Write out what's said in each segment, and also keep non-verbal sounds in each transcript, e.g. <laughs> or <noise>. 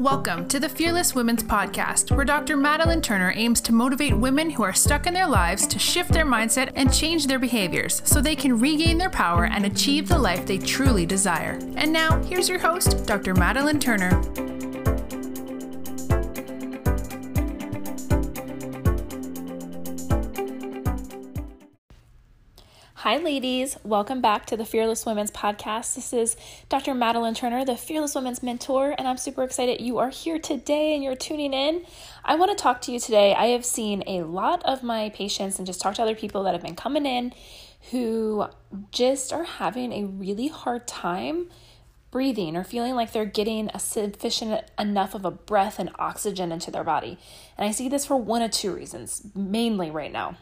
Welcome to the Fearless Women's Podcast, where Dr. Madalyn Turner aims to motivate women who are stuck in their lives to shift their mindset and change their behaviors so they can regain their power and achieve the life they truly desire. And now, here's your host, Dr. Madalyn Turner. Hi, ladies. Welcome back to the Fearless Women's Podcast. This is Dr. Madalyn Turner, the Fearless Women's Mentor, and I'm super excited you are here today and you're tuning in. I want to talk to you today. I have seen a lot of my patients and just talked to other people that have been coming in who just are having a really hard time breathing or feeling like they're getting a sufficient enough of a breath and oxygen into their body. And I see this for one of two reasons, mainly right now.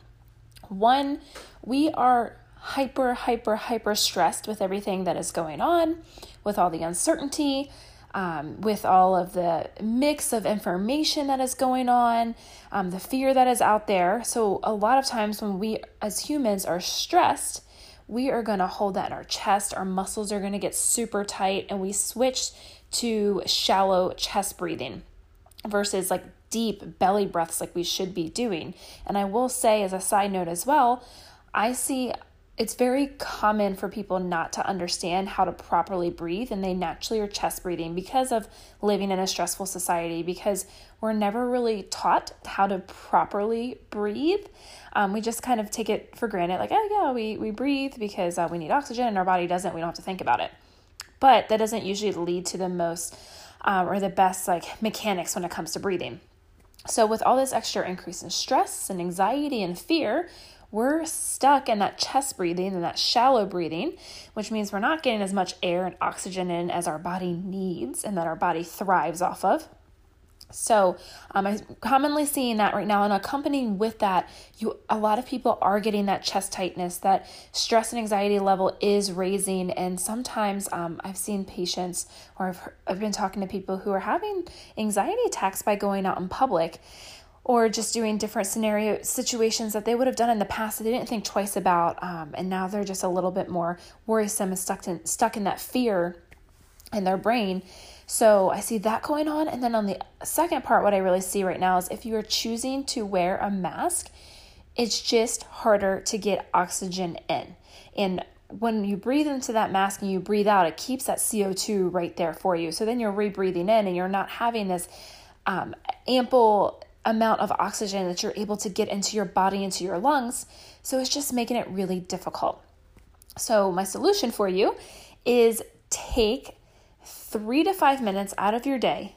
One, we are hyper, hyper, hyper stressed with everything that is going on, with all the uncertainty, um, with all of the mix of information that is going on, um, the fear that is out there. So, a lot of times when we as humans are stressed, we are going to hold that in our chest. Our muscles are going to get super tight, and we switch to shallow chest breathing versus like deep belly breaths, like we should be doing. And I will say, as a side note as well, I see it's very common for people not to understand how to properly breathe and they naturally are chest breathing because of living in a stressful society because we're never really taught how to properly breathe. Um, we just kind of take it for granted like oh yeah we, we breathe because uh, we need oxygen and our body doesn't we don't have to think about it. But that doesn't usually lead to the most um, or the best like mechanics when it comes to breathing. So with all this extra increase in stress and anxiety and fear we're stuck in that chest breathing and that shallow breathing, which means we're not getting as much air and oxygen in as our body needs and that our body thrives off of. So um, I'm commonly seeing that right now, and accompanying with that, you a lot of people are getting that chest tightness. That stress and anxiety level is raising, and sometimes um, I've seen patients, or I've I've been talking to people who are having anxiety attacks by going out in public, or just doing different scenario situations that they would have done in the past that they didn't think twice about um, and now they're just a little bit more worrisome and stuck in stuck in that fear in their brain. So i see that going on and then on the second part what i really see right now is if you are choosing to wear a mask it's just harder to get oxygen in. And when you breathe into that mask and you breathe out it keeps that co2 right there for you. So then you're rebreathing in and you're not having this um, ample amount of oxygen that you're able to get into your body, into your lungs. So it's just making it really difficult. So, my solution for you is take three to five minutes out of your day,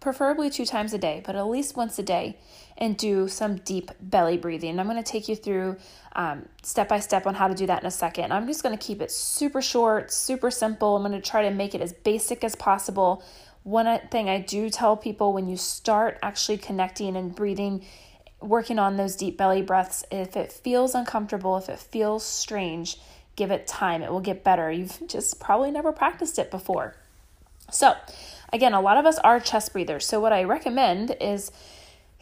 preferably two times a day, but at least once a day, and do some deep belly breathing. I'm going to take you through um, step by step on how to do that in a second. I'm just going to keep it super short, super simple. I'm going to try to make it as basic as possible one thing I do tell people when you start actually connecting and breathing, working on those deep belly breaths, if it feels uncomfortable, if it feels strange, give it time. It will get better. You've just probably never practiced it before. So, again, a lot of us are chest breathers. So, what I recommend is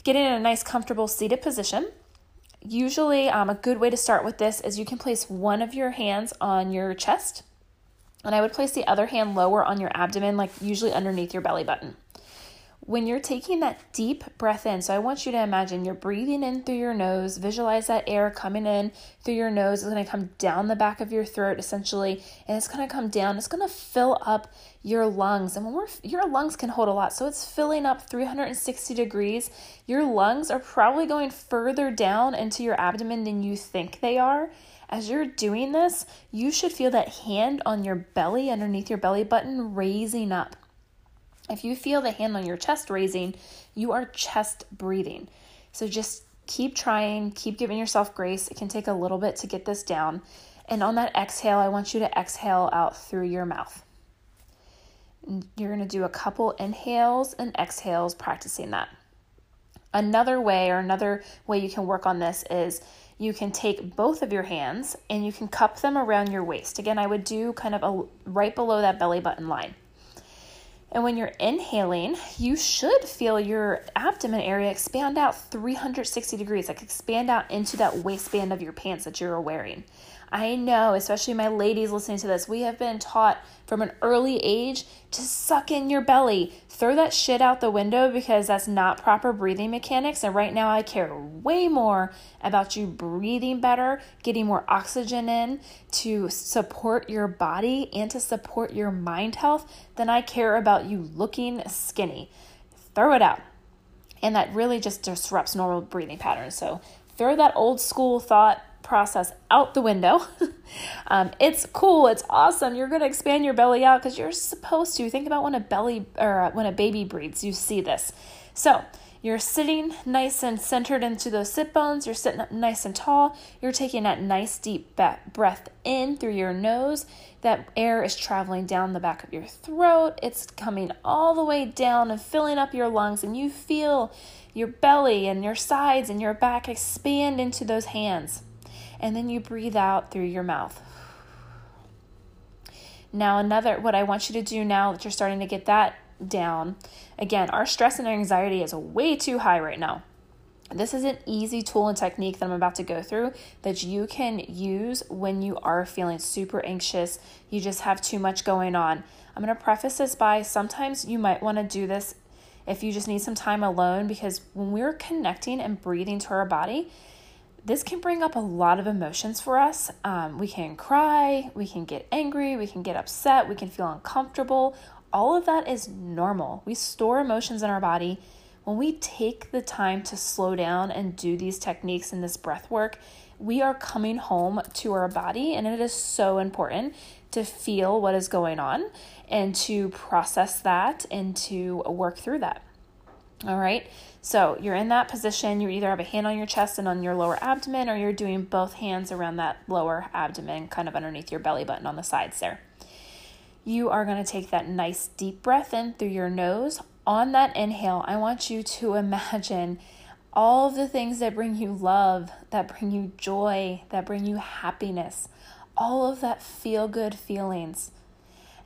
getting in a nice, comfortable seated position. Usually, um, a good way to start with this is you can place one of your hands on your chest and I would place the other hand lower on your abdomen, like usually underneath your belly button. When you're taking that deep breath in, so I want you to imagine you're breathing in through your nose, visualize that air coming in through your nose. It's going to come down the back of your throat essentially, and it's going to come down. It's going to fill up your lungs. And when we're, your lungs can hold a lot, so it's filling up 360 degrees. Your lungs are probably going further down into your abdomen than you think they are. As you're doing this, you should feel that hand on your belly, underneath your belly button, raising up. If you feel the hand on your chest raising, you are chest breathing. So just keep trying, keep giving yourself grace. It can take a little bit to get this down. And on that exhale, I want you to exhale out through your mouth. You're going to do a couple inhales and exhales practicing that. Another way, or another way you can work on this is you can take both of your hands and you can cup them around your waist. Again, I would do kind of a, right below that belly button line. And when you're inhaling, you should feel your abdomen area expand out 360 degrees, like expand out into that waistband of your pants that you're wearing. I know, especially my ladies listening to this, we have been taught from an early age to suck in your belly. Throw that shit out the window because that's not proper breathing mechanics. And right now, I care way more about you breathing better, getting more oxygen in to support your body and to support your mind health than I care about you looking skinny. Throw it out. And that really just disrupts normal breathing patterns. So throw that old school thought process out the window. <laughs> um, it's cool. It's awesome. You're going to expand your belly out because you're supposed to. Think about when a belly or uh, when a baby breathes, you see this. So you're sitting nice and centered into those sit bones. You're sitting up nice and tall. You're taking that nice deep breath in through your nose. That air is traveling down the back of your throat. It's coming all the way down and filling up your lungs, and you feel your belly and your sides and your back expand into those hands and then you breathe out through your mouth. Now, another, what I want you to do now that you're starting to get that down, again, our stress and anxiety is way too high right now. This is an easy tool and technique that I'm about to go through that you can use when you are feeling super anxious. You just have too much going on. I'm going to preface this by sometimes you might want to do this if you just need some time alone because when we're connecting and breathing to our body, this can bring up a lot of emotions for us. Um, we can cry, we can get angry, we can get upset, we can feel uncomfortable. All of that is normal. We store emotions in our body. When we take the time to slow down and do these techniques and this breath work, we are coming home to our body, and it is so important to feel what is going on and to process that and to work through that. All right. So you're in that position. You either have a hand on your chest and on your lower abdomen, or you're doing both hands around that lower abdomen, kind of underneath your belly button on the sides there. You are going to take that nice deep breath in through your nose. On that inhale, I want you to <laughs> imagine all of the things that bring you love, that bring you joy, that bring you happiness, all of that feel good feelings.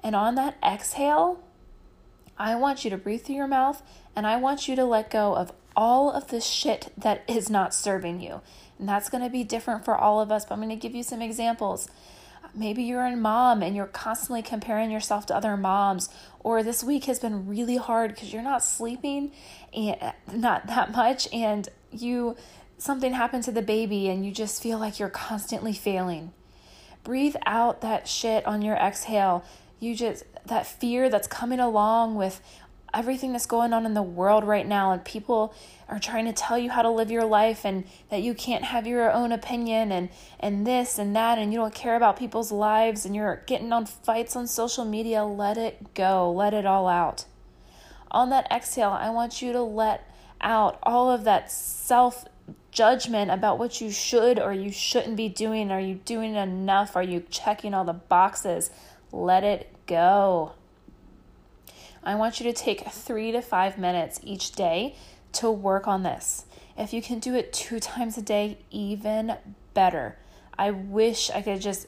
And on that exhale, I want you to breathe through your mouth and I want you to let go of all of the shit that is not serving you. And that's going to be different for all of us, but I'm going to give you some examples. Maybe you're a mom and you're constantly comparing yourself to other moms, or this week has been really hard because you're not sleeping and uh, not that much, and you something happened to the baby and you just feel like you're constantly failing. Breathe out that shit on your exhale. You just that fear that's coming along with everything that's going on in the world right now and people are trying to tell you how to live your life and that you can't have your own opinion and and this and that and you don't care about people's lives and you're getting on fights on social media let it go. Let it all out. On that exhale i want you to let out all of that self judgment about what you should or you shouldn't be doing. Are you doing enough? Are you checking all the boxes let it go. I want you to take three to five minutes each day to work on this. If you can do it two times a day, even better. I wish I could just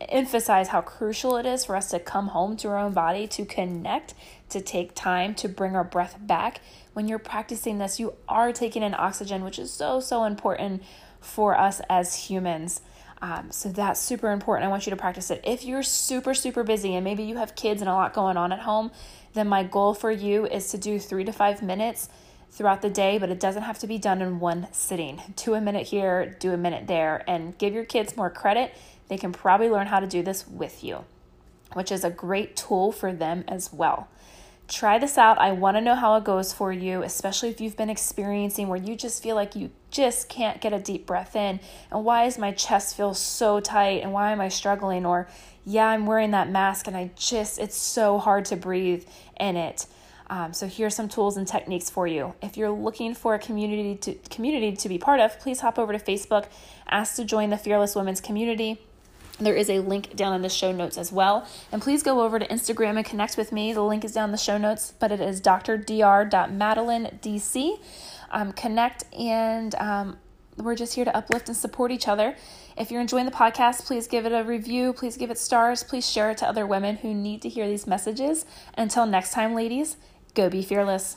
emphasize how crucial it is for us to come home to our own body, to connect, to take time to bring our breath back. When you're practicing this, you are taking in oxygen, which is so, so important for us as humans. Um, so that's super important. I want you to practice it. If you're super, super busy and maybe you have kids and a lot going on at home, then my goal for you is to do three to five minutes throughout the day, but it doesn't have to be done in one sitting. Do a minute here, do a minute there, and give your kids more credit. They can probably learn how to do this with you, which is a great tool for them as well. Try this out. I want to know how it goes for you, especially if you've been experiencing where you just feel like you just can't get a deep breath in. And why is my chest feel so tight? And why am I struggling? Or, yeah, I'm wearing that mask and I just, it's so hard to breathe in it. Um, so here's some tools and techniques for you. If you're looking for a community to community to be part of, please hop over to Facebook, ask to join the Fearless Women's community. There is a link down in the show notes as well. And please go over to Instagram and connect with me. The link is down in the show notes, but it is drdr.madalyndc. Um, connect and um, we're just here to uplift and support each other. If you're enjoying the podcast, please give it a review. Please give it stars. Please share it to other women who need to hear these messages. Until next time, ladies, go be fearless.